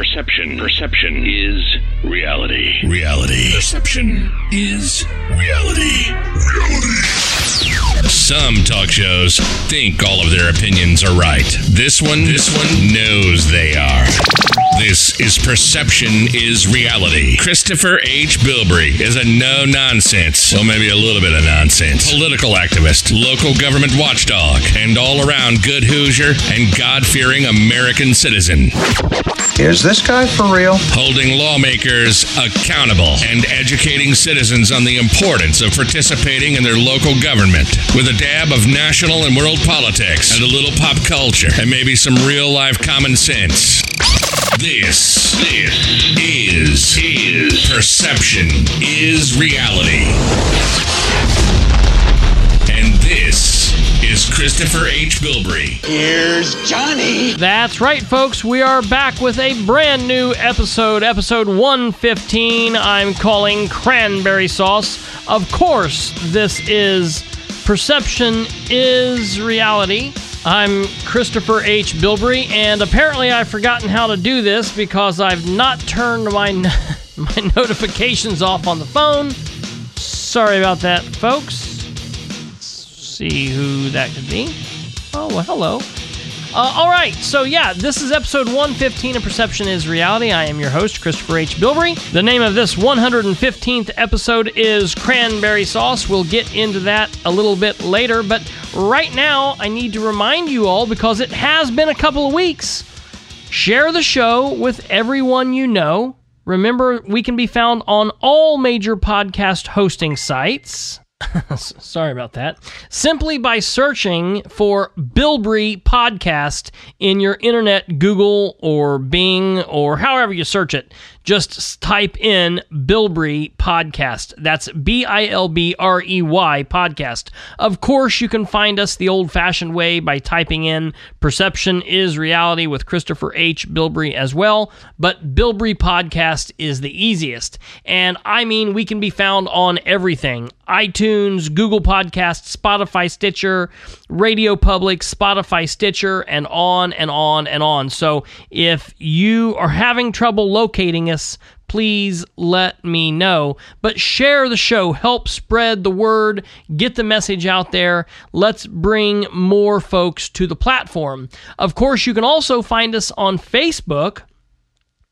Perception. Perception is reality. Reality. Perception is reality. Reality. Some talk shows think all of their opinions are right. This one, this one knows they are. This is Perception is Reality. Christopher H. Bilbrey is a no nonsense, well, maybe a little bit of nonsense, political activist, local government watchdog, and all around good Hoosier and God fearing American citizen. Is this guy for real? Holding lawmakers accountable and educating citizens on the importance of participating in their local government with a dab of national and world politics and a little pop culture and maybe some real life common sense. This, this is, is Perception is Reality. And this is Christopher H. Bilbrey. Here's Johnny. That's right, folks. We are back with a brand new episode, episode 115. I'm calling Cranberry Sauce. Of course, this is Perception is Reality. I'm Christopher H. Bilbrey, and apparently I've forgotten how to do this because I've not turned my, my notifications off on the phone. Sorry about that, folks see who that could be. Oh, well, hello. Uh, all right, so yeah, this is episode 115 of Perception is Reality. I am your host, Christopher H. Bilbrey. The name of this 115th episode is Cranberry Sauce. We'll get into that a little bit later, but right now, I need to remind you all because it has been a couple of weeks. Share the show with everyone you know. Remember, we can be found on all major podcast hosting sites. Sorry about that. Simply by searching for Bilbrey Podcast in your internet, Google or Bing or however you search it, just type in Bilbrey Podcast. That's B I L B R E Y Podcast. Of course, you can find us the old fashioned way by typing in Perception is Reality with Christopher H. Bilbrey as well. But Bilbrey Podcast is the easiest. And I mean, we can be found on everything iTunes, Google Podcasts, Spotify, Stitcher, Radio Public, Spotify, Stitcher, and on and on and on. So if you are having trouble locating us, please let me know. But share the show, help spread the word, get the message out there. Let's bring more folks to the platform. Of course, you can also find us on Facebook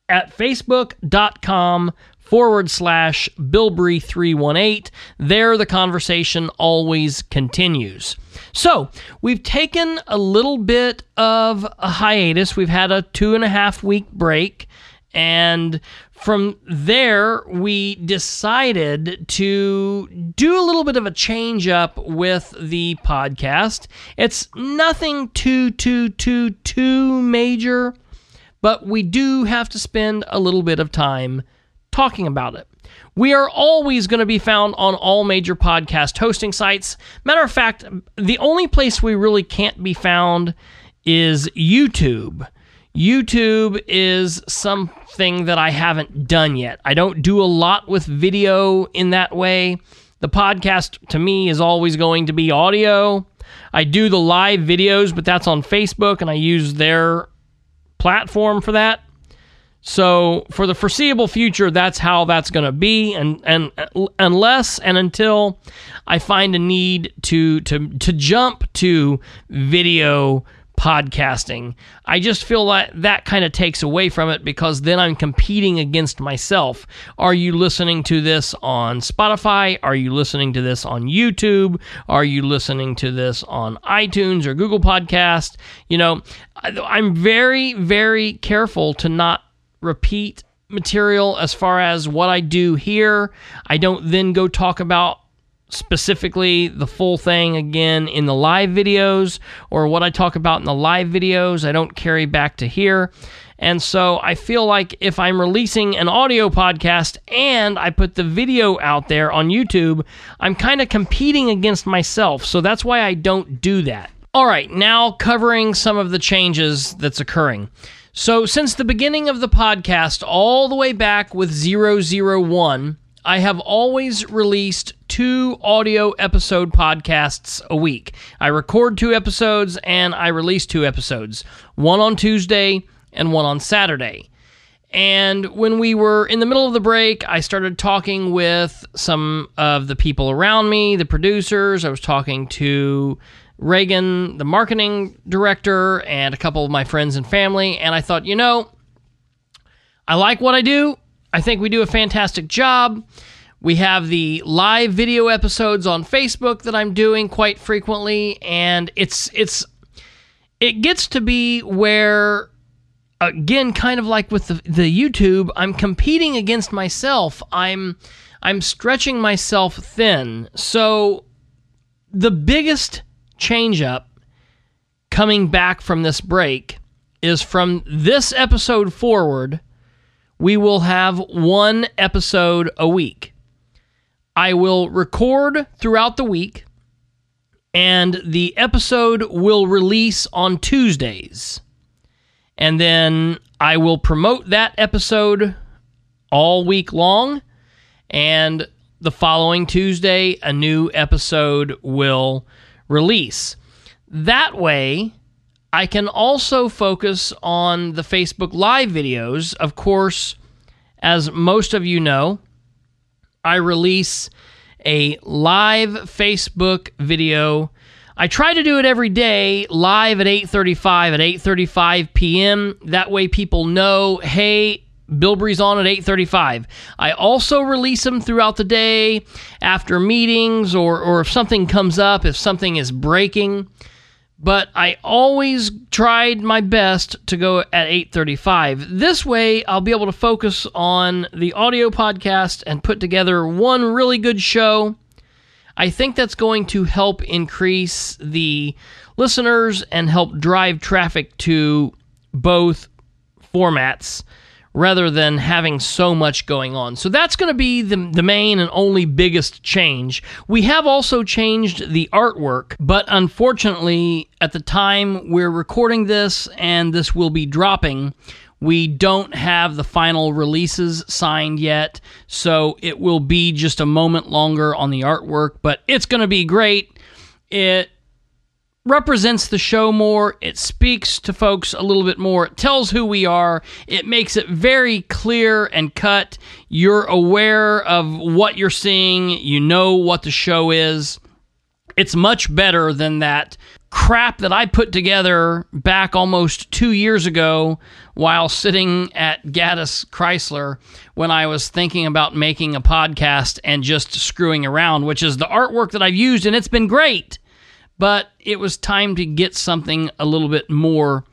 at facebook.com forward slash Bilbrey318. There, the conversation always continues. So, we've taken a little bit of a hiatus. We've had a two and a half week break. And from there, we decided to do a little bit of a change up with the podcast. It's nothing too, too, too, too major, but we do have to spend a little bit of time talking about it. We are always going to be found on all major podcast hosting sites. Matter of fact, the only place we really can't be found is YouTube. YouTube is something that I haven't done yet. I don't do a lot with video in that way. The podcast to me is always going to be audio. I do the live videos, but that's on Facebook and I use their platform for that. So for the foreseeable future, that's how that's going to be, and and unless and until I find a need to to to jump to video podcasting, I just feel like that kind of takes away from it because then I'm competing against myself. Are you listening to this on Spotify? Are you listening to this on YouTube? Are you listening to this on iTunes or Google Podcast? You know, I'm very very careful to not repeat material as far as what I do here. I don't then go talk about specifically the full thing again in the live videos or what I talk about in the live videos. I don't carry back to here. And so I feel like if I'm releasing an audio podcast and I put the video out there on YouTube, I'm kind of competing against myself. So that's why I don't do that. All right, now covering some of the changes that's occurring. So, since the beginning of the podcast, all the way back with 001, I have always released two audio episode podcasts a week. I record two episodes and I release two episodes, one on Tuesday and one on Saturday. And when we were in the middle of the break, I started talking with some of the people around me, the producers. I was talking to Reagan, the marketing director, and a couple of my friends and family. And I thought, you know, I like what I do. I think we do a fantastic job. We have the live video episodes on Facebook that I'm doing quite frequently, and it's it's it gets to be where again, kind of like with the, the YouTube, I'm competing against myself. I'm I'm stretching myself thin. So the biggest change up coming back from this break is from this episode forward, we will have one episode a week. I will record throughout the week, and the episode will release on Tuesdays. And then I will promote that episode all week long. And the following Tuesday, a new episode will release. That way, I can also focus on the Facebook Live videos. Of course, as most of you know, I release a live Facebook video I try to do it every day live at 8:35 at 8:35 p.m. That way people know, hey, Bilbrey's on at 8:35. I also release them throughout the day after meetings or or if something comes up, if something is breaking. But I always tried my best to go at 8:35. This way I'll be able to focus on the audio podcast and put together one really good show I think that's going to help increase the listeners and help drive traffic to both formats rather than having so much going on. So that's going to be the, the main and only biggest change. We have also changed the artwork, but unfortunately, at the time we're recording this and this will be dropping, we don't have the final releases signed yet, so it will be just a moment longer on the artwork, but it's going to be great. It represents the show more, it speaks to folks a little bit more, it tells who we are, it makes it very clear and cut. You're aware of what you're seeing, you know what the show is. It's much better than that crap that I put together back almost two years ago while sitting at Gaddis Chrysler when I was thinking about making a podcast and just screwing around, which is the artwork that I've used, and it's been great. But it was time to get something a little bit more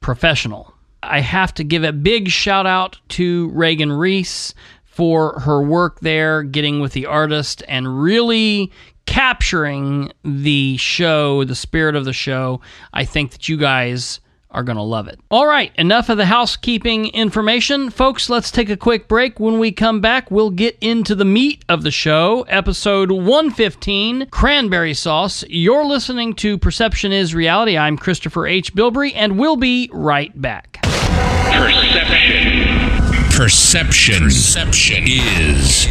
professional. I have to give a big shout out to Reagan Reese for her work there, getting with the artist and really capturing the show, the spirit of the show. I think that you guys are going to love it. All right, enough of the housekeeping information. Folks, let's take a quick break. When we come back, we'll get into the meat of the show, episode 115 Cranberry Sauce. You're listening to Perception is Reality. I'm Christopher H. Bilbrey, and we'll be right back. Perception. Perception. Perception is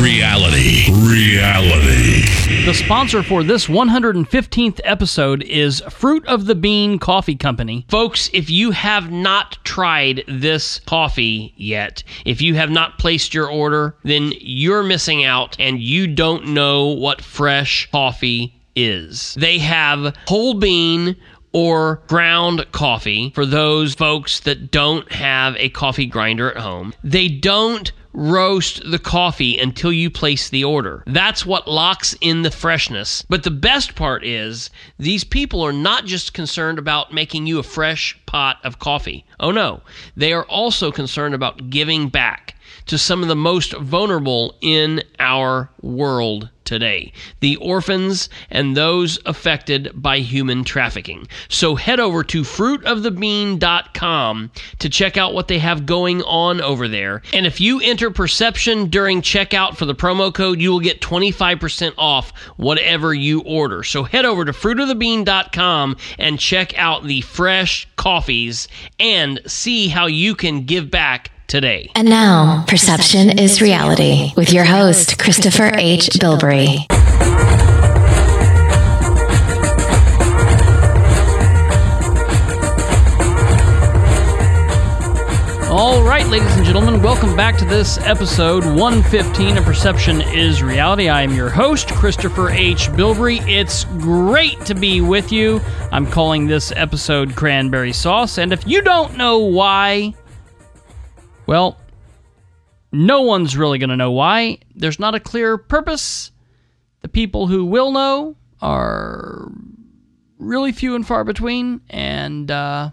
reality. Reality. The sponsor for this 115th episode is Fruit of the Bean Coffee Company. Folks, if you have not tried this coffee yet, if you have not placed your order, then you're missing out and you don't know what fresh coffee is. They have whole bean or ground coffee for those folks that don't have a coffee grinder at home. They don't roast the coffee until you place the order. That's what locks in the freshness. But the best part is these people are not just concerned about making you a fresh pot of coffee. Oh no, they are also concerned about giving back to some of the most vulnerable in our world today the orphans and those affected by human trafficking. So head over to fruitofthebean.com to check out what they have going on over there. And if you enter perception during checkout for the promo code, you will get 25% off whatever you order. So head over to fruitofthebean.com and check out the fresh coffees and see how you can give back today. And now, Perception is Reality with your host, Christopher H. Bilbrey. All right, ladies and gentlemen, welcome back to this episode 115 of Perception is Reality. I am your host, Christopher H. Bilbrey. It's great to be with you. I'm calling this episode Cranberry Sauce, and if you don't know why, well, no one's really going to know why. There's not a clear purpose. The people who will know are really few and far between, and, uh,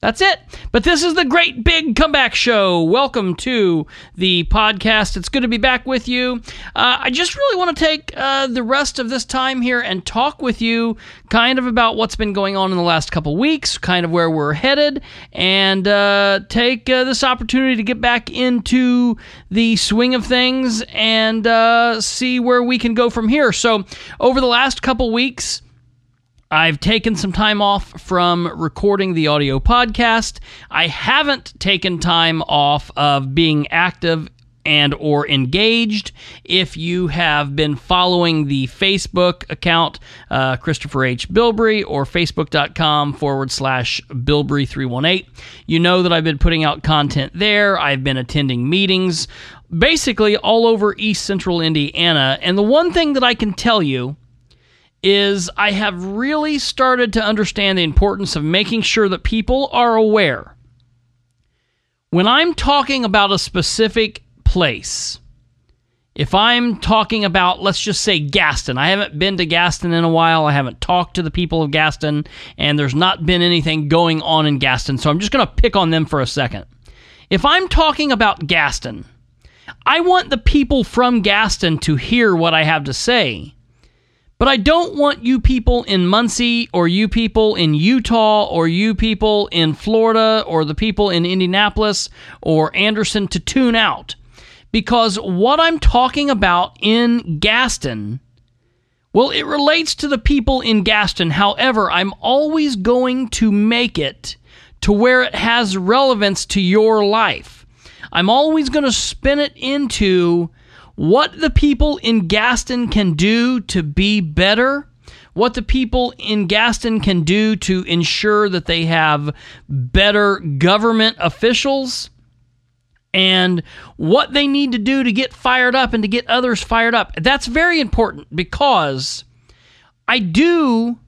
that's it. But this is the great big comeback show. Welcome to the podcast. It's good to be back with you. Uh, I just really want to take uh, the rest of this time here and talk with you kind of about what's been going on in the last couple weeks, kind of where we're headed, and uh, take uh, this opportunity to get back into the swing of things and uh, see where we can go from here. So, over the last couple weeks, I've taken some time off from recording the audio podcast. I haven't taken time off of being active and or engaged. If you have been following the facebook account uh, christopher h. Bilbrey or facebook.com forward slash bilbrey 318 you know that i've been putting out content there. I've been attending meetings basically all over east central indiana. And the one thing that i can tell you is I have really started to understand the importance of making sure that people are aware. When I'm talking about a specific place, if I'm talking about, let's just say Gaston, I haven't been to Gaston in a while, I haven't talked to the people of Gaston, and there's not been anything going on in Gaston, so I'm just going to pick on them for a second. If I'm talking about Gaston, I want the people from Gaston to hear what I have to say but I don't want you people in Muncie or you people in Utah or you people in Florida or the people in Indianapolis or Anderson to tune out. Because what I'm talking about in Gaston, well, it relates to the people in Gaston. However, I'm always going to make it to where it has relevance to your life. I'm always going to spin it into what the people in Gaston can do to be better, what the people in Gaston can do to ensure that they have better government officials, and what they need to do to get fired up and to get others fired up. That's very important because I do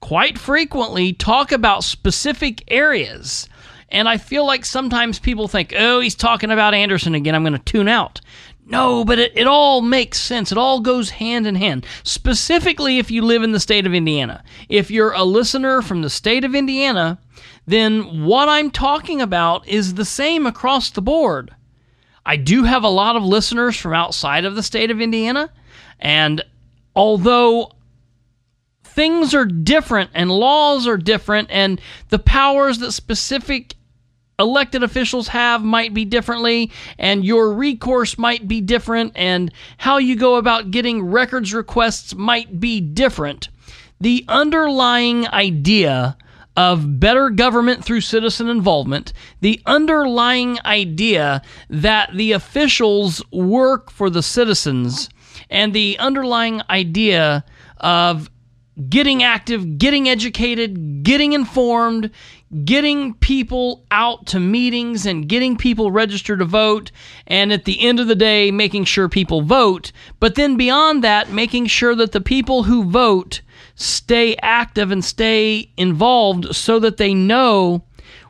quite frequently talk about specific areas. And I feel like sometimes people think, oh, he's talking about Anderson again. I'm going to tune out. No, but it, it all makes sense. It all goes hand in hand. Specifically, if you live in the state of Indiana. If you're a listener from the state of Indiana, then what I'm talking about is the same across the board. I do have a lot of listeners from outside of the state of Indiana, and although things are different and laws are different and the powers that specific elected officials have might be differently, and your recourse might be different, and how you go about getting records requests might be different. The underlying idea of better government through citizen involvement, the underlying idea that the officials work for the citizens, and the underlying idea of getting active, getting educated, getting informed, getting people out to meetings and getting people registered to vote, and at the end of the day, making sure people vote. But then beyond that, making sure that the people who vote stay active and stay involved so that they know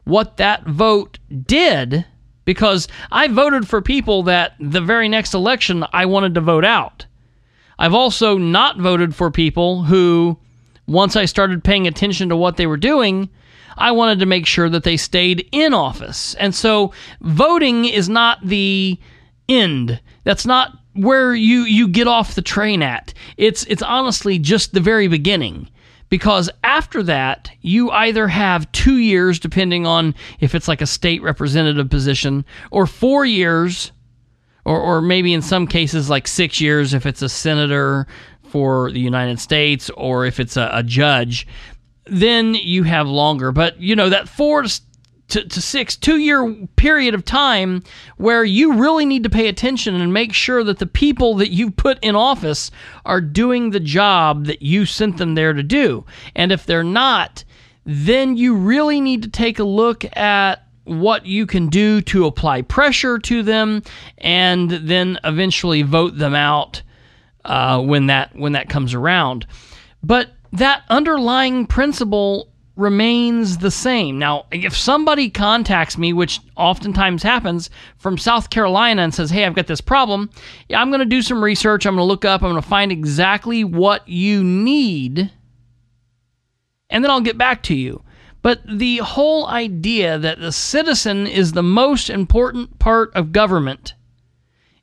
what that vote did. Because I voted for people that the very next election I wanted to vote out. I've also not voted for people who, once I started paying attention to what they were doing, I wanted to make sure that they stayed in office. And so voting is not the end. That's not where you you get off the train at. It's it's honestly just the very beginning. Because after that, you either have two years, depending on if it's like a state representative position, or four years or, or maybe in some cases like six years if it's a senator for the United States or if it's a, a judge, then you have longer. But you know that four to, to, six two year period of time where you really need to pay attention and make sure that the people that you put in office are doing the job that you sent them there to do. And if they're not, then you really need to take a look at what you can do to apply pressure to them and then eventually vote them out uh, when that when that comes around. But that underlying principle remains the same. Now, if somebody contacts me, which oftentimes happens from South Carolina and says, Hey, I've got this problem, I'm going to do some research. I'm going to look up, I'm going to find exactly what you need, and then I'll get back to you. But the whole idea that the citizen is the most important part of government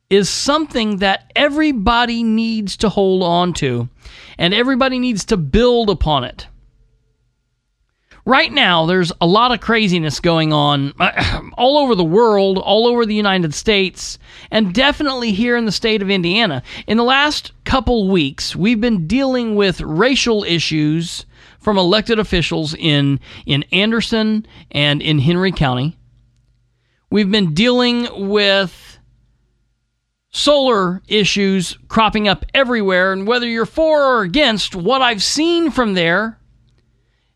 is something that everybody needs to hold on to, and everybody needs to build upon it right now there's a lot of craziness going on all over the world, all over the United States, and definitely here in the state of Indiana. In the last couple weeks, we've been dealing with racial issues from elected officials in in Anderson and in Henry County. We've been dealing with solar issues cropping up everywhere and whether you're for or against what I've seen from there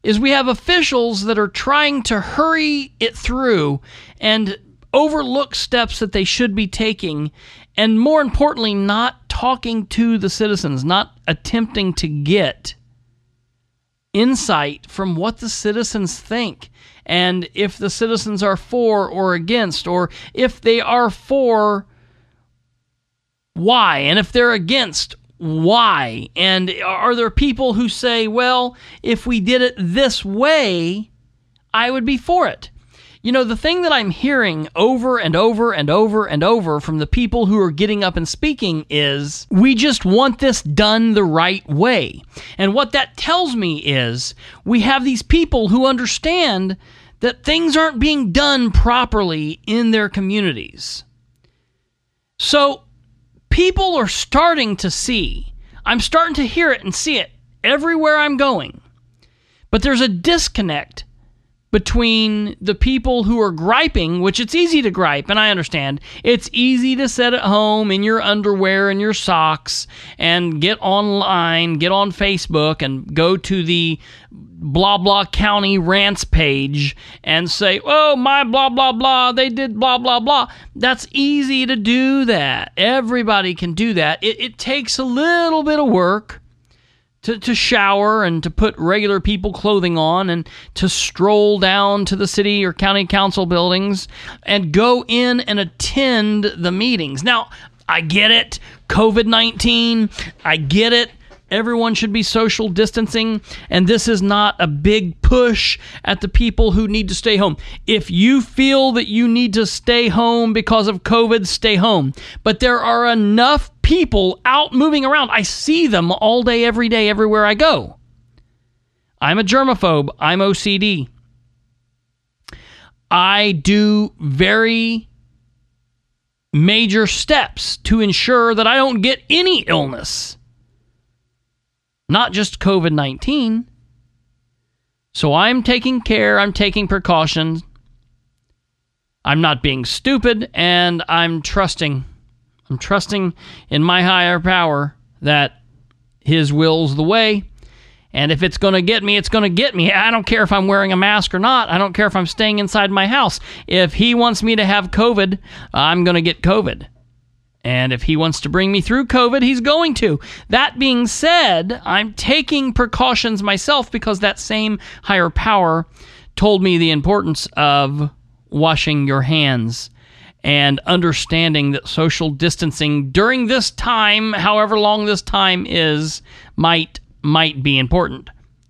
is we have officials that are trying to hurry it through and overlook steps that they should be taking, and more importantly, not talking to the citizens, not attempting to get insight from what the citizens think and if the citizens are for or against, or if they are for, why, and if they're against, why? And are there people who say, well, if we did it this way, I would be for it? You know, the thing that I'm hearing over and over and over and over from the people who are getting up and speaking is we just want this done the right way. And what that tells me is we have these people who understand that things aren't being done properly in their communities. So people are starting to see, I'm starting to hear it and see it everywhere I'm going. But there's a disconnect between the people who are griping, which it's easy to gripe, and I understand. It's easy to sit at home in your underwear and your socks and get online, get on Facebook, and go to the blah blah county rants page and say, oh, my blah blah blah, they did blah blah blah. That's easy to do that. Everybody can do that. It, it takes a little bit of work to, to shower and to put regular people clothing on and to stroll down to the city or county council buildings and go in and attend the meetings. Now, I get it. COVID 19, I get it. Everyone should be social distancing, and this is not a big push at the people who need to stay home. If you feel that you need to stay home because of COVID, stay home. But there are enough people out moving around. I see them all day, every day, everywhere I go. I'm a germaphobe. I'm OCD. I do very major steps to ensure that I don't get any illness not just COVID 19. So I'm taking care, I'm taking precautions. I'm not being stupid, and I'm trusting. I'm trusting in my higher power that His will's the way. And if it's going to get me, it's going to get me. I don't care if I'm wearing a mask or not. I don't care if I'm staying inside my house. If He wants me to have COVID, I'm going to get COVID. And if he wants to bring me through COVID, he's going to. That being said, I'm taking precautions myself because that same higher power told me the importance of washing your hands and understanding that social distancing during this time, however long this time is, might might be important.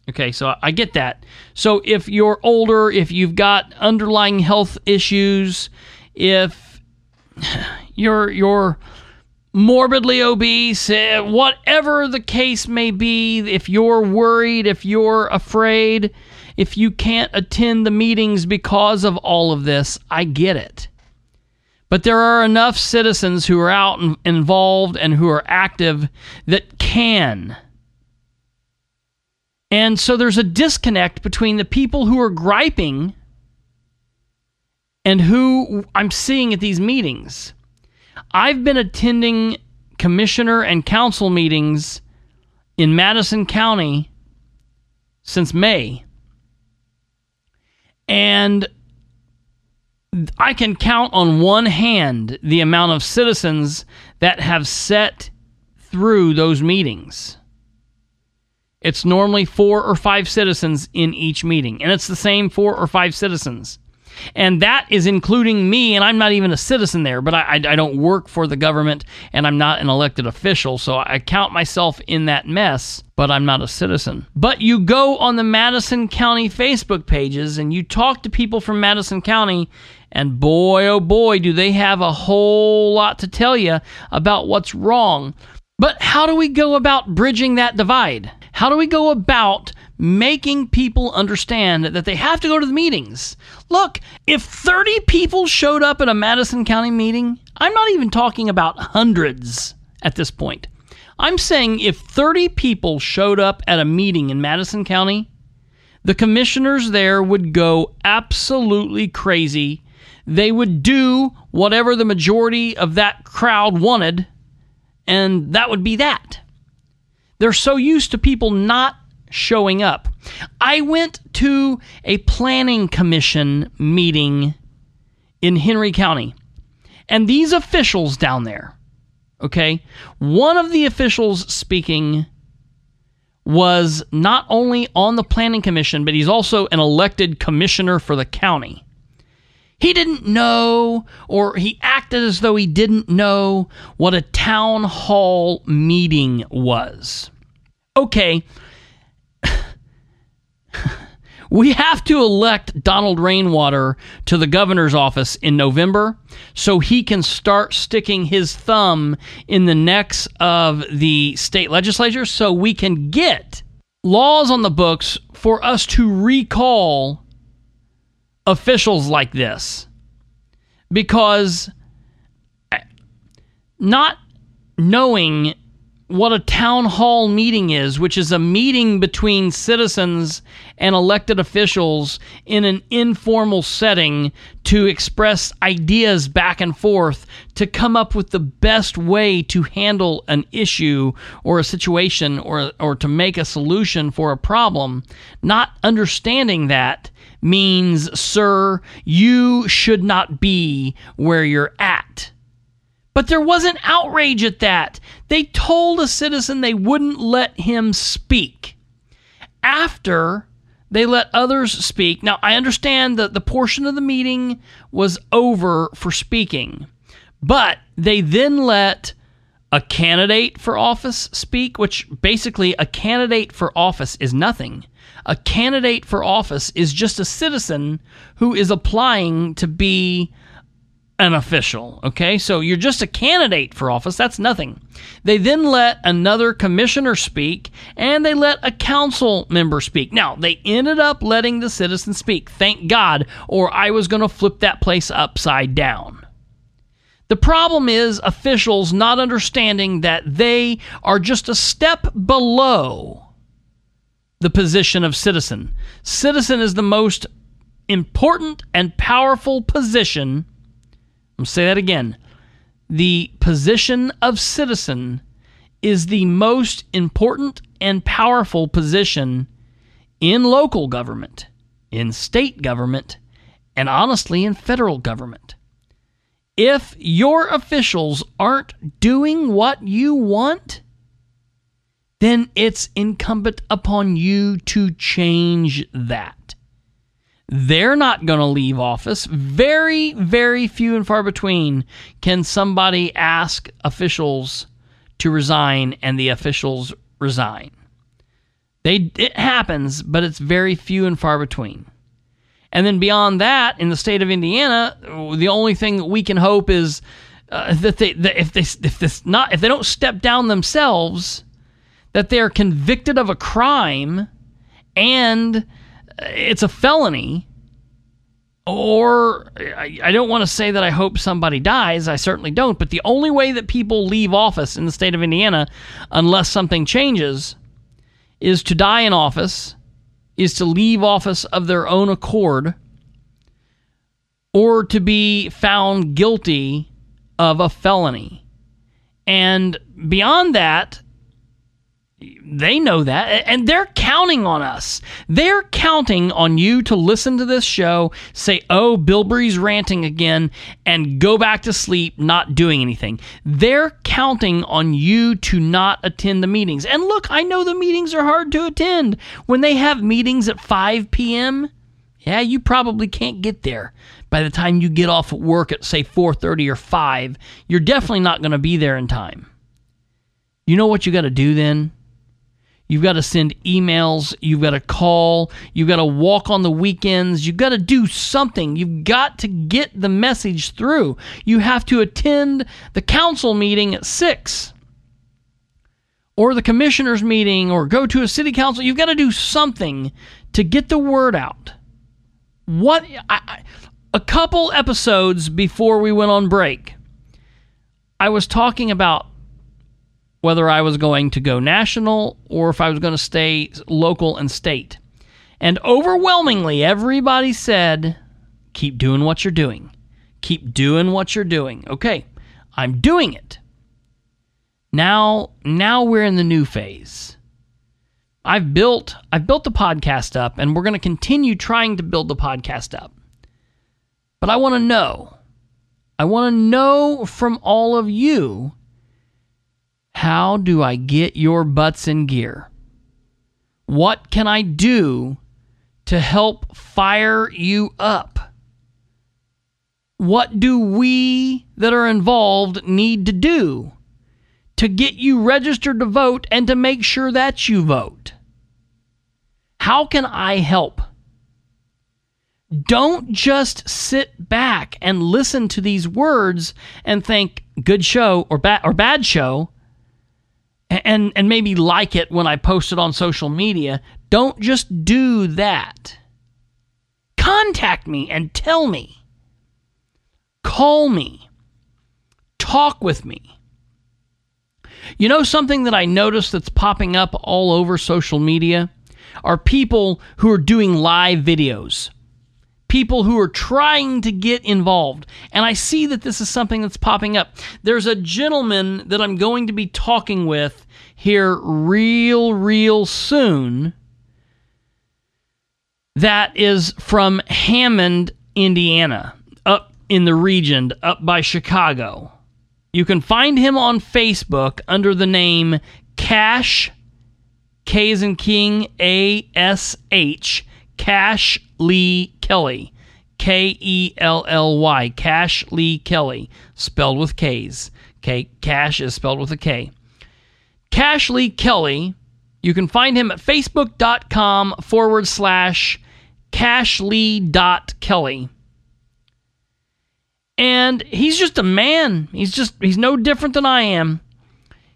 Okay, so I get that. So if you're older, if you've got underlying health issues, if you're you're morbidly obese, eh, whatever the case may be, if you're worried, if you're afraid, if you can't attend the meetings because of all of this, I get it. But there are enough citizens who are out and involved and who are active that can. And so there's a disconnect between the people who are griping and who I'm seeing at these meetings. I've been attending commissioner and council meetings in Madison County since May. And I can count on one hand the amount of citizens that have sat through those meetings. It's normally four or five citizens in each meeting, and it's the same four or five citizens. And that is including me, and I'm not even a citizen there, but I, I, I don't work for the government and I'm not an elected official, so I count myself in that mess, but I'm not a citizen. But you go on the Madison County Facebook pages and you talk to people from Madison County, and boy, oh boy, do they have a whole lot to tell you about what's wrong. But how do we go about bridging that divide? How do we go about making people understand that they have to go to the meetings? Look, if 30 people showed up at a Madison County meeting, I'm not even talking about hundreds at this point. I'm saying if 30 people showed up at a meeting in Madison County, the commissioners there would go absolutely crazy. They would do whatever the majority of that crowd wanted, and that would be that. They're so used to people not showing up. I went to a planning commission meeting in Henry County, and these officials down there, okay, one of the officials speaking was not only on the planning commission, but he's also an elected commissioner for the county. He didn't know, or he acted as though he didn't know what a town hall meeting was. Okay, we have to elect Donald Rainwater to the governor's office in November so he can start sticking his thumb in the necks of the state legislature so we can get laws on the books for us to recall officials like this. Because eh, not knowing what a town hall meeting is, which is a meeting between citizens and elected officials in an informal setting to express ideas back and forth to come up with the best way to handle an issue or a situation or, or to make a solution for a problem. Not understanding that means, sir, you should not be where you're at. But there wasn't outrage at that. They told a citizen they wouldn't let him speak. After they let others speak, now I understand that the portion of the meeting was over for speaking, but they then let a candidate for office speak, which basically a candidate for office is nothing. A candidate for office is just a citizen who is applying to be an official. Okay, so you're just a candidate for office. That's nothing. They then let another commissioner speak and they let a council member speak. Now, they ended up letting the citizen speak. Thank God, or I was going to flip that place upside down. The problem is officials not understanding that they are just a step below the position of citizen. Citizen is the most important and powerful position I'm say that again. The position of citizen is the most important and powerful position in local government, in state government, and honestly in federal government. If your officials aren't doing what you want, then it's incumbent upon you to change that. They're not going to leave office. Very, very few and far between can somebody ask officials to resign and the officials resign. They it happens, but it's very few and far between. And then beyond that, in the state of Indiana, the only thing that we can hope is uh, that they that if they if this not if they don't step down themselves, that they are convicted of a crime and it's a felony or I, don't want to say that I hope somebody dies. I certainly don't. But the only way that people leave office in the state of Indiana, unless something changes, is to die in office, is to leave office of their own accord, or to be found guilty of a felony. And beyond that, They know that, and they're counting on us. They're counting on you to listen to this show, say, oh, Bilbrey's ranting again, and go back to sleep not doing anything. They're counting on you to not attend the meetings. And look, I know the meetings are hard to attend. When they have meetings at 5 p.m., yeah, you probably can't get there by the time you get off at work at say 4:30 or 5. You're definitely not going to be there in time. You know what you got to do then? You've got to send emails. You've got to call. You've got to walk on the weekends. You've got to do something. You've got to get the message through. You have to attend the council meeting at 6 or the commissioners meeting or go to a city council. You've got to do something to get the word out. What a couple episodes before we went on break, I was talking about whether I was going to go national or if I was going to stay local and state. And overwhelmingly, everybody said, keep doing what you're doing. Keep doing what you're doing. Okay, I'm doing it. Now, now we're in the new phase. I've built I've built the podcast up and we're going to continue trying to build the podcast up. But I want to know. I want to know from all of you how do I get your butts in gear? What can I do to help fire you up? What do we that are involved need to do to get you registered to vote and to make sure that you vote? How can I help? Don't just sit back and listen to these words and think good show or bad or bad show and and maybe like it when I post it on social media. Don't just do that. Contact me and tell me. Call me. Talk with me. You know something that I notice that's popping up all over social media are people who are doing live videos people who are trying to get involved. And I see that this is something that's popping up. There's a gentleman that I'm going to be talking with here real, real soon that is from Hammond, Indiana, up in the region, up by Chicago. You can find him on Facebook under the name Cash, K as in King, A S H, Cash Lee Kelly. K E L L Y. Cash Lee Kelly. Spelled with K's. Okay, Cash is spelled with a K. Cash Lee Kelly. You can find him at facebook.com forward slash cashlee.kelly. And he's just a man. He's just, he's no different than I am.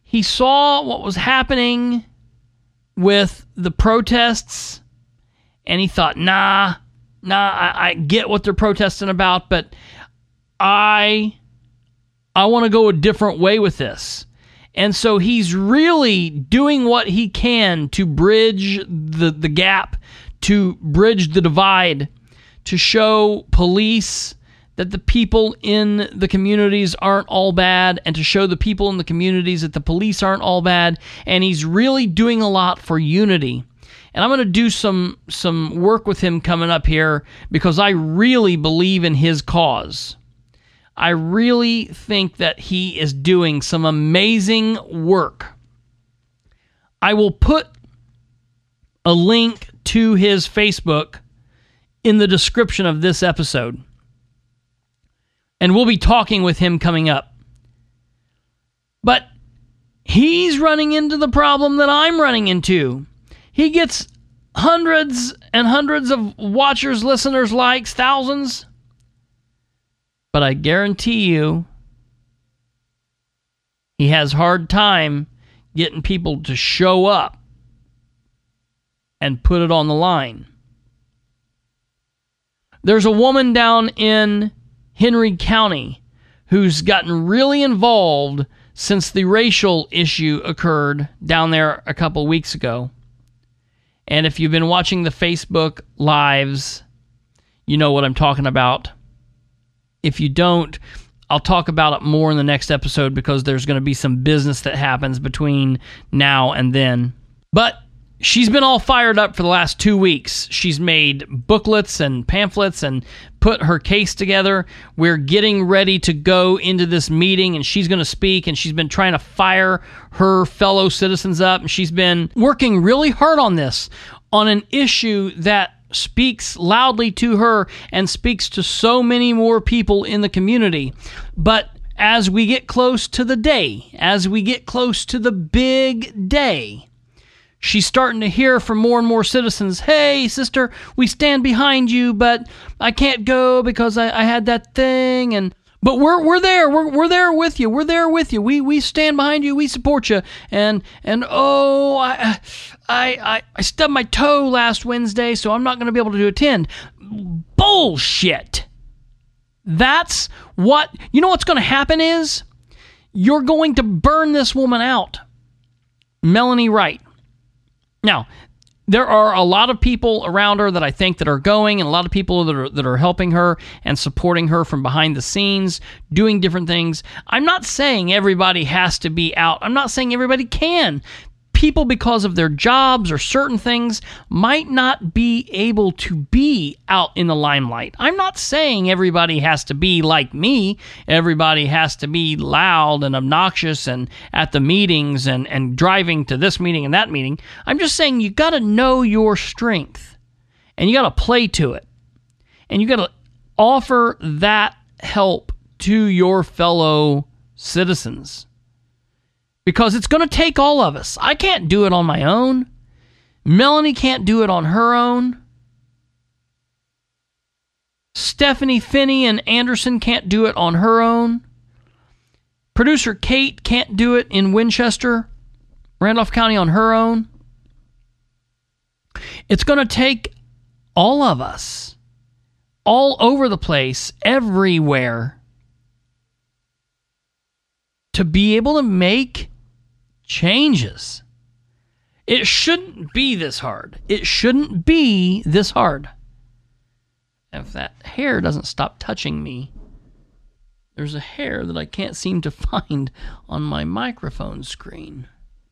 He saw what was happening with the protests and he thought, nah, nah, I, I get what they're protesting about, but I I want to go a different way with this. And so he's really doing what he can to bridge the, the gap, to bridge the divide, to show police that the people in the communities aren't all bad, and to show the people in the communities that the police aren't all bad. And he's really doing a lot for unity and I'm going to do some some work with him coming up here because I really believe in his cause. I really think that he is doing some amazing work. I will put a link to his Facebook in the description of this episode. And we'll be talking with him coming up. But he's running into the problem that I'm running into. He gets hundreds and hundreds of watchers, listeners, likes, thousands. But I guarantee you, he has hard time getting people to show up and put it on the line. There's a woman down in Henry County who's gotten really involved since the racial issue occurred down there a couple weeks ago. And if you've been watching the Facebook lives, you know what I'm talking about. If you don't, I'll talk about it more in the next episode because there's going to be some business that happens between now and then. But she's been all fired up for the last two weeks. She's made booklets and pamphlets and put her case together. We're getting ready to go into this meeting, and she's going to speak. And she's been trying to fire her fellow citizens up. And she's been working really hard on this, on an issue that speaks loudly to her and speaks to so many more people in the community. But as we get close to the day, as we get close to the big day, she's starting to hear from more and more citizens hey sister we stand behind you but i can't go because i, I had that thing and but we're we're there we're, we're there with you we're there with you. We we stand behind you we support you. And and oh i i i, I stubbed my toe last wednesday so i'm not going to be able to attend. Bullshit. That's what you know what's going to happen is you're going to burn this woman out. Melanie wright now, there are a lot of people around her that I think that are going, and a lot of people that are that are helping her and supporting her from behind the scenes, doing different things. I'm not saying everybody has to be out. I'm not saying everybody can people, because of their jobs or certain things, might not be able to be out in the limelight. I'm not saying everybody has to be like me, everybody has to be loud and obnoxious and at the meetings and, and driving to this meeting and that meeting. I'm just saying you got to know your strength and you got to play to it. And you got to offer that help to your fellow citizens because it's going to take all of us. I can't do it on my own. Melanie can't do it on her own. Stephanie Finney and Anderson can't do it on her own. Producer Kate can't do it in Winchester, Randolph County on her own. It's going to take all of us, all over the place, everywhere, to be able to make changes. It shouldn't be this hard. It shouldn't be this hard. If that hair doesn't stop touching me, there's a hair that I can't seem to find on my microphone screen,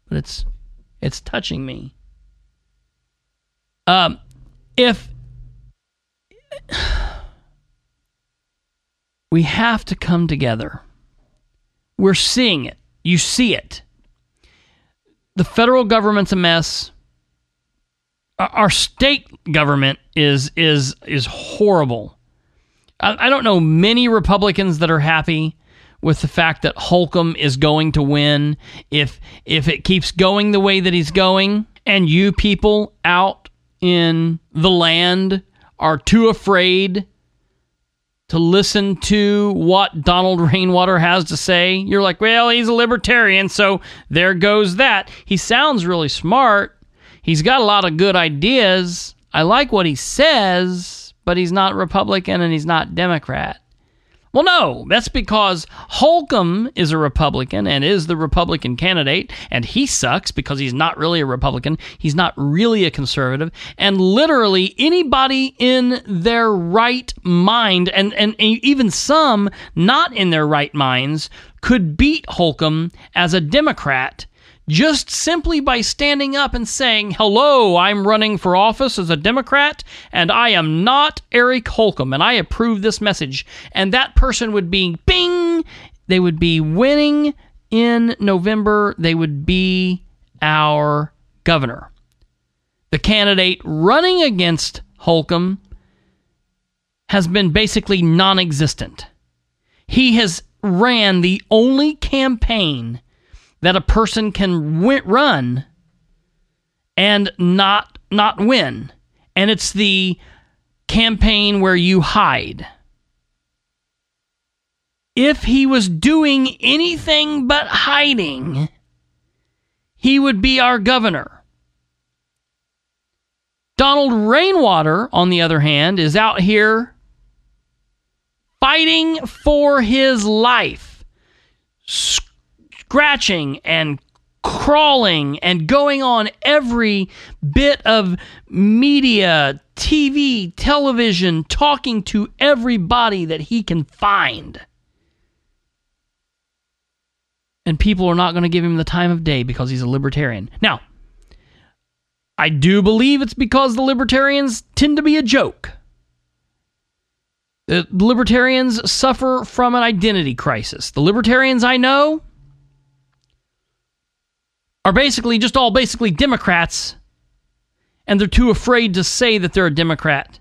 but it's it's touching me. Um, if we have to come together, we're seeing it. You see it the federal government's a mess. Our state government is is is horrible. I, I don't know many Republicans that are happy with the fact that Holcomb is going to win if if it keeps going the way that he's going and you people out in the land are too afraid to listen to what Donald Rainwater has to say. You're like, well, he's a libertarian, so there goes that. He sounds really smart. He's got a lot of good ideas. I like what he says, but he's not Republican and he's not Democrat. Well, no, that's because Holcomb is a Republican and is the Republican candidate, and he sucks because he's not really a Republican. He's not really a conservative. And literally anybody in their right mind, and, and, even some not in their right minds, could beat Holcomb as a Democrat just simply by standing up and saying, Hello, I'm running for office as a Democrat, and I am not Eric Holcomb, and I approve this message. And that person would be bing, they would be winning in November, they would be our governor. The candidate running against Holcomb has been basically non existent. He has ran the only campaign that a person can run and not not win. And it's the campaign where you hide. If he was doing anything but hiding, he would be our governor. Donald Rainwater, on the other hand, is out here fighting for his life, scratching and crawling and going on every bit of media, TV, television, talking to everybody that he can find. And people are not going to give him the time of day because he's a libertarian. Now, I do believe it's because the libertarians tend to be a joke. The libertarians suffer from an identity crisis. The libertarians I know are basically just all basically Democrats, and they're too afraid to say that they're a Democrat.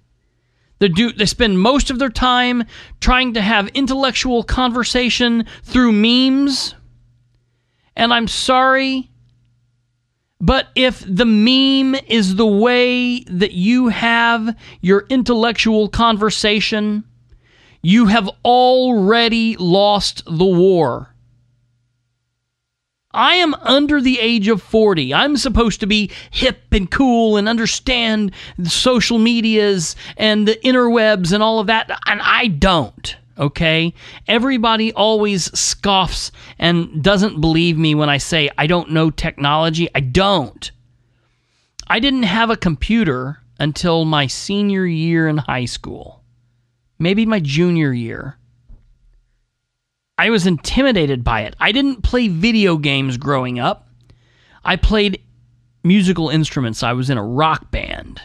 They do they spend most of their time trying to have intellectual conversation through memes. And I'm sorry, but if the meme is the way that you have your intellectual conversation, you have already lost the war. I am under the age of 40. I'm supposed to be hip and cool and understand social medias and the interwebs and all of that, and I don't. Okay? Everybody always scoffs and doesn't believe me when I say I don't know technology. I don't. I didn't have a computer until my senior year in high school, maybe my junior year. I was intimidated by it. I didn't play video games growing up. I played musical instruments. I was in a rock band.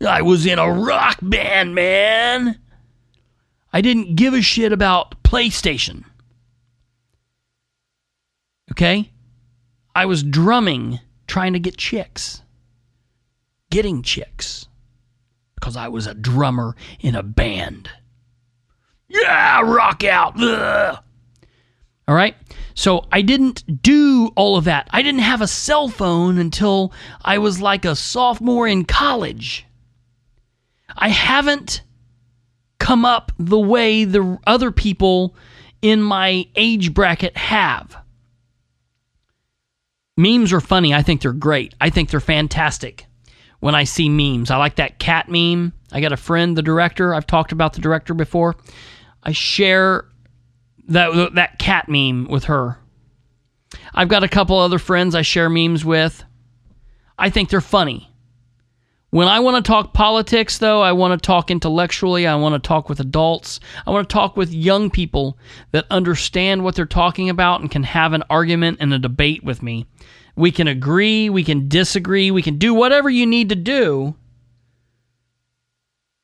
I was in a rock band, man. I didn't give a shit about PlayStation. Okay? I was drumming trying to get chicks. Getting chicks. Because I was a drummer in a band. Yeah, rock out. Ugh. All right. So I didn't do all of that. I didn't have a cell phone until I was like a sophomore in college. I haven't come up the way the other people in my age bracket have. Memes are funny. I think they're great. I think they're fantastic when I see memes. I like that cat meme. I got a friend, the director. I've talked about the director before. I share that that cat meme with her. I've got a couple other friends I share memes with. I think they're funny. When I want to talk politics, though, I want to talk intellectually. I want to talk with adults. I want to talk with young people that understand what they're talking about and can have an argument and a debate with me. We can agree, we can disagree, we can do whatever you need to do.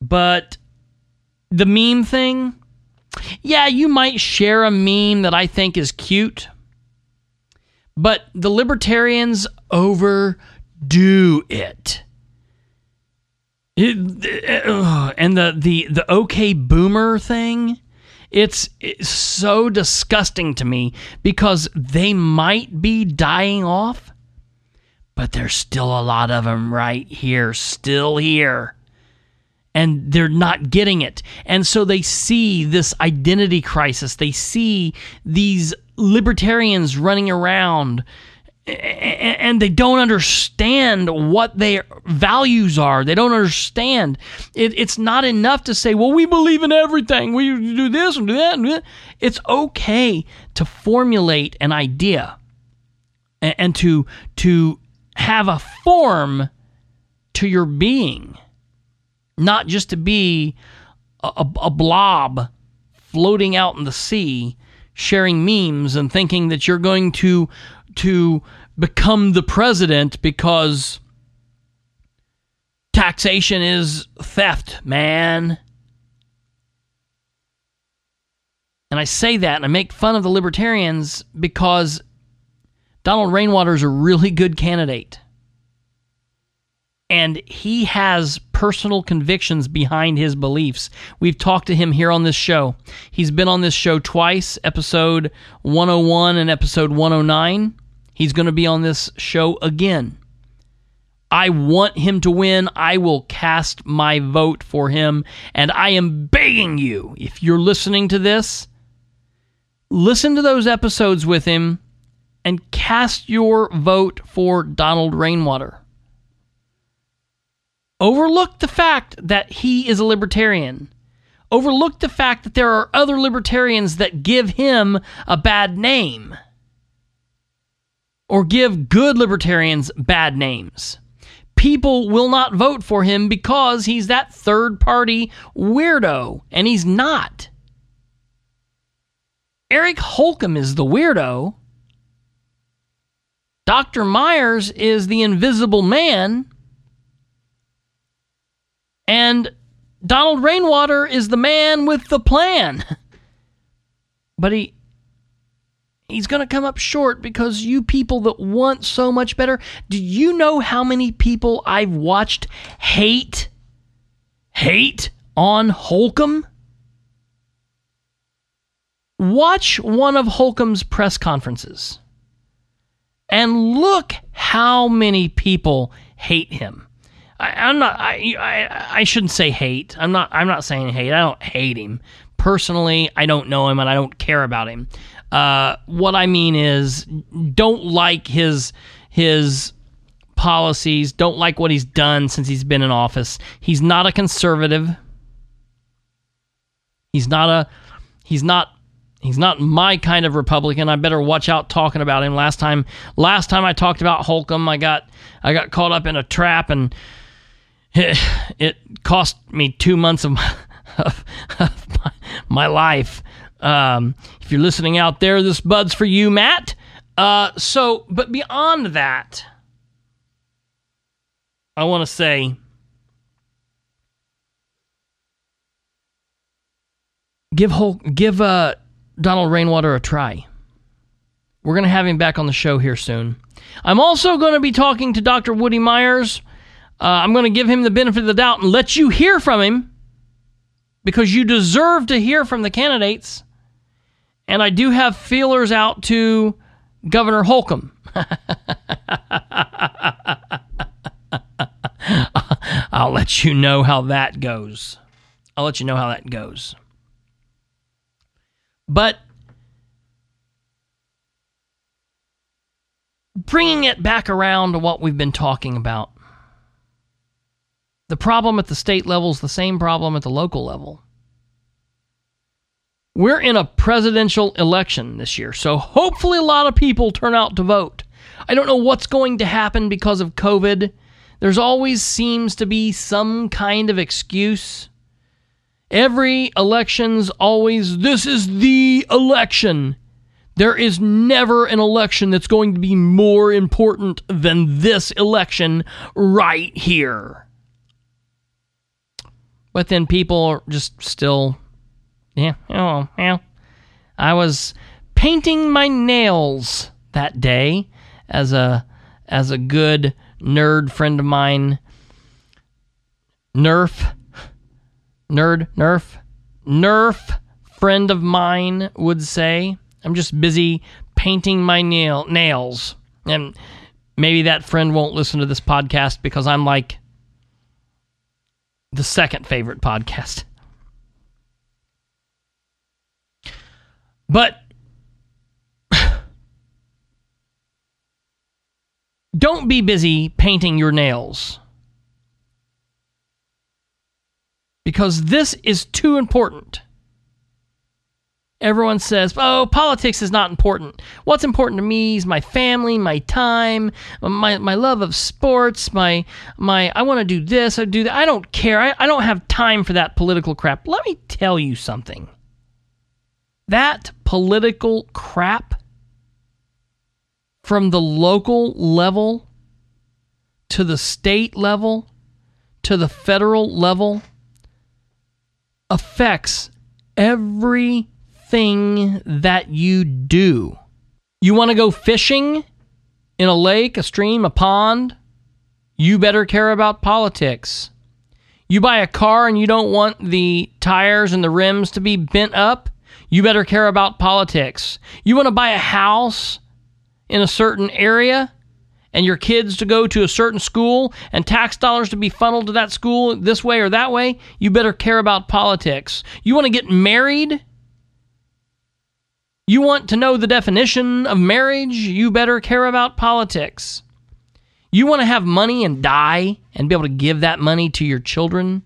But the meme thing, yeah, you might share a meme that I think is cute, but the libertarians overdo it. It, uh, and the, the the okay boomer thing it's, it's so disgusting to me because they might be dying off but there's still a lot of them right here still here and they're not getting it. And so they see this identity crisis. They see these libertarians running around and they don't understand what their values are. They don't understand. It, it's not enough to say, well, we believe in everything. We do this and do that. It's okay to formulate an idea and, and to, to have a form to your being not just to be a, a, blob floating out in the sea sharing memes and thinking that you're going to to become the president because taxation is theft, man. And I say that and I make fun of the libertarians because Donald Rainwater is a really good candidate and he has personal convictions behind his beliefs. We've talked to him here on this show. He's been on this show twice, episode 101 and episode 109. He's going to be on this show again. I want him to win. I will cast my vote for him. And I am begging you, if you're listening to this, listen to those episodes with him and cast your vote for Donald Rainwater overlook the fact that he is a libertarian. Overlook the fact that there are other libertarians that give him a bad name. Or give good libertarians bad names. People will not vote for him because he's that third party weirdo, and he's not. Eric Holcomb is the weirdo. Dr. Myers is the invisible man, and Donald Rainwater is the man with the plan. But he he's going to come up short because you people that want so much better, do you know how many people I've watched hate hate on Holcomb? Watch one of Holcomb's press conferences and look how many people hate him. I, am not. I, I I shouldn't say hate. I'm not. I'm not saying hate. I don't hate him personally. I don't know him and I don't care about him. Uh, what I mean is, don't like his his policies. Don't like what he's done since he's been in office. He's not a conservative. He's not a. He's not He's not my kind of Republican. I better watch out talking about him. Last time, last time I talked about Holcomb, I got I got caught up in a trap, and it, it cost me two months of my, of, of my, my life. Um, if you're listening out there, this bud's for you, Matt. Uh, so, but beyond that, I want to say. Give Hol- give uh Donald Rainwater a try. We're going to have him back on the show here soon. I'm also going to be talking to Dr. Woody Myers. Uh, I'm going to give him the benefit of the doubt and let you hear from him because you deserve to hear from the candidates. And I do have feelers out to Governor Holcomb. I'll let you know how that goes. I'll let you know how that goes. But bringing it back around to what we've been talking about. The problem at the state level is the same problem at the local level. We're in a presidential election this year, so hopefully a lot of people turn out to vote. I don't know what's going to happen because of COVID. There's always seems to be some kind of excuse. Every election's always, this is the election. There is never an election that's going to be more important than this election right here. But then people are just still, yeah, oh, yeah. I was painting my nails that day as a as a good nerd friend of mine, Nerf nerd, nerf, nerf friend of mine would say. I'm just busy painting my nail nails. And maybe that friend won't listen to this podcast because I'm like the second favorite podcast. But don't be busy painting your nails. because this is too important. Everyone says, "Oh, politics is not important. What's important to me is my family, my time, my my love of sports, my my I want to do this, I do that. I don't care. I, I don't have time for that political crap." Let me tell you something. That political crap from the local level to the state level to the federal level affects everything that you do. You want to go fishing in a lake, a stream, a pond? You better care about politics. You buy a car and you don't want the tires and the rims to be bent up? You better care about politics. You want to buy a house in a certain area? and your kids to go to a certain school and tax dollars to be funneled to that school this way or that way, you better care about politics. You want to get married? You want to know the definition of marriage? You better care about politics. You want to have money and die and be able to give that money to your children?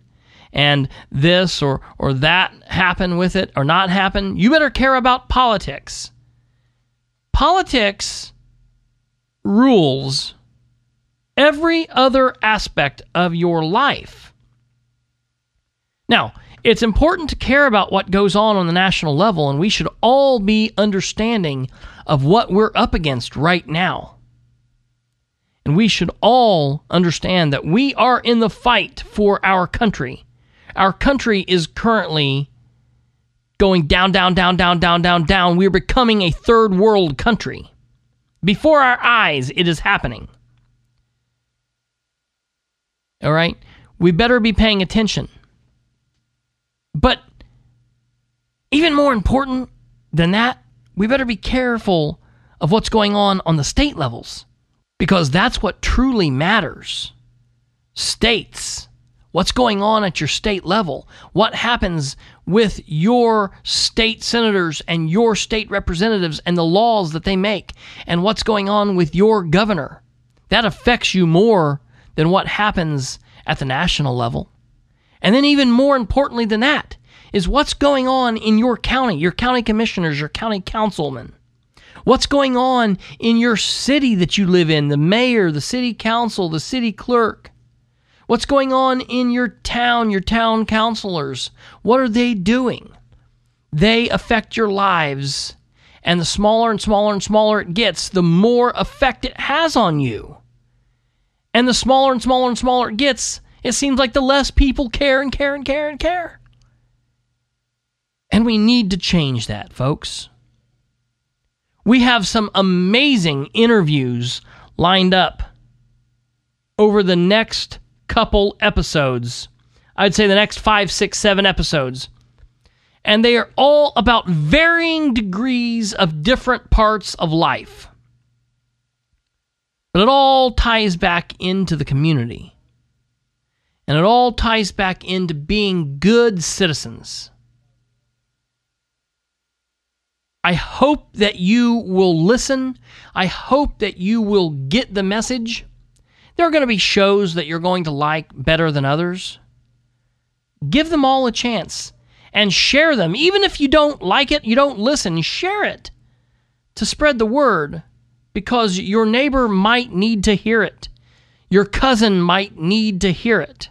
And this or, or that happen with it or not happen? You better care about politics. Politics rules every other aspect of your life. Now, it's important to care about what goes on on the national level, and we should all be understanding of what we're up against right now. And we should all understand that we are in the fight for our country. Our country is currently going down, down, down, down, down, down, down. We're becoming a third world country. Before our eyes, it is happening. All right? We better be paying attention. But even more important than that, we better be careful of what's going on on the state levels because that's what truly matters. States. What's going on at your state level? What happens with your state senators and your state representatives and the laws that they make? And what's going on with your governor? That affects you more than what happens at the national level. And then, even more importantly than that, is what's going on in your county, your county commissioners, your county councilmen. What's going on in your city that you live in, the mayor, the city council, the city clerk? What's going on in your town, your town councilors? What are they doing? They affect your lives. And the smaller and smaller and smaller it gets, the more effect it has on you. And the smaller and smaller and smaller it gets, it seems like the less people care and care and care and care. And we need to change that, folks. We have some amazing interviews lined up over the next couple episodes. I'd say the next five, six, seven episodes. And they are all about varying degrees of different parts of life. But it all ties back into the community. And it all ties back into being good citizens. I hope that you will listen. I hope that you will get the message. There are going to be shows that you're going to like better than others. Give them all a chance and share them. Even if you don't like it, you don't listen, share it to spread the word because your neighbor might need to hear it. Your cousin might need to hear it.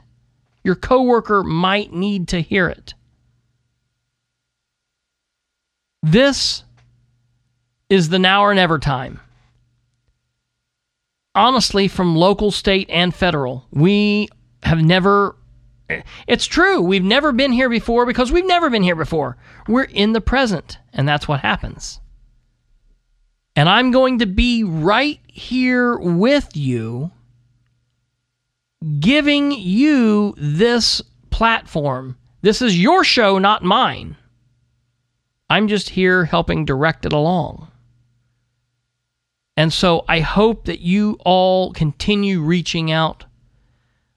Your coworker might need to hear it. This is the now or never time. Honestly, from local, state, and federal, we have never. It's true. We've never been here before because we've never been here before. We're in the present, and that's what happens. And I'm going to be right here with you, giving you this platform. This is your show, not mine. I'm just here helping direct it along. And so I hope that you all continue reaching out.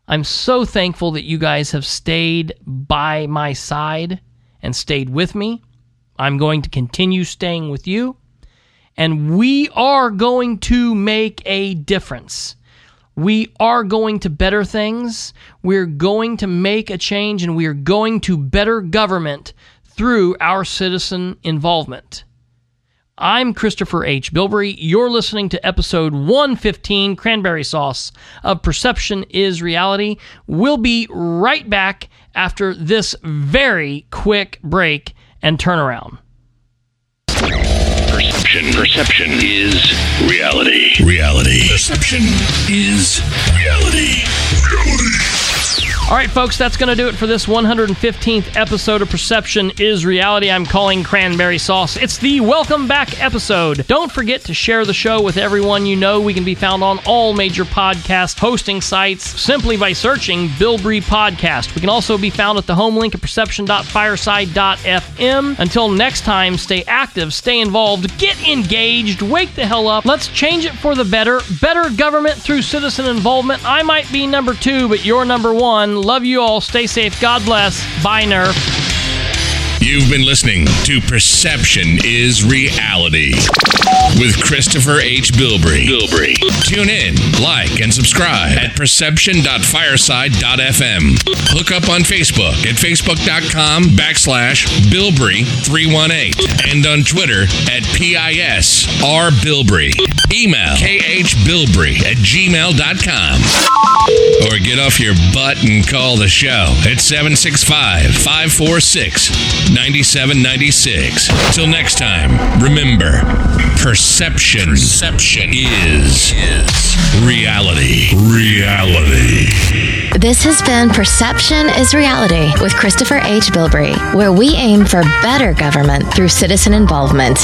I'm so thankful that you guys have stayed by my side and stayed with me. I'm going to continue staying with you. And we are going to make a difference. We are going to better things. We're going to make a change and we are going to better government through our citizen involvement. I'm Christopher H. Bilbrey. You're listening to episode 115, Cranberry Sauce of Perception is Reality. We'll be right back after this very quick break and turnaround. Perception. Perception is reality. Reality. Perception is reality. Reality. All right, folks, that's going to do it for this 115th episode of Perception is Reality. I'm calling Cranberry Sauce. It's the welcome back episode. Don't forget to share the show with everyone you know. We can be found on all major podcast hosting sites simply by searching Bilbrey Podcast. We can also be found at the home link at perception.fireside.fm. Until next time, stay active, stay involved, get engaged, wake the hell up. Let's change it for the better. Better government through citizen involvement. I might be number two, but you're number one. Love you all. Stay safe. God bless. Bye, Nerf. You've been listening to Perception is Reality with Christopher H. Bilbrey. Bilbrey. Tune in, like, and subscribe at perception.fireside.fm. Hook up on Facebook at facebook.com backslash Bilbrey318 and on Twitter at PISRBilbrey. Email khbilbrey at gmail.com. Or get off your butt and call the show at 765 546 9796. Till next time, remember, perception Perception. Perception is, is reality. Reality. This has been Perception is Reality with Christopher H. Bilbrey, where we aim for better government through citizen involvement.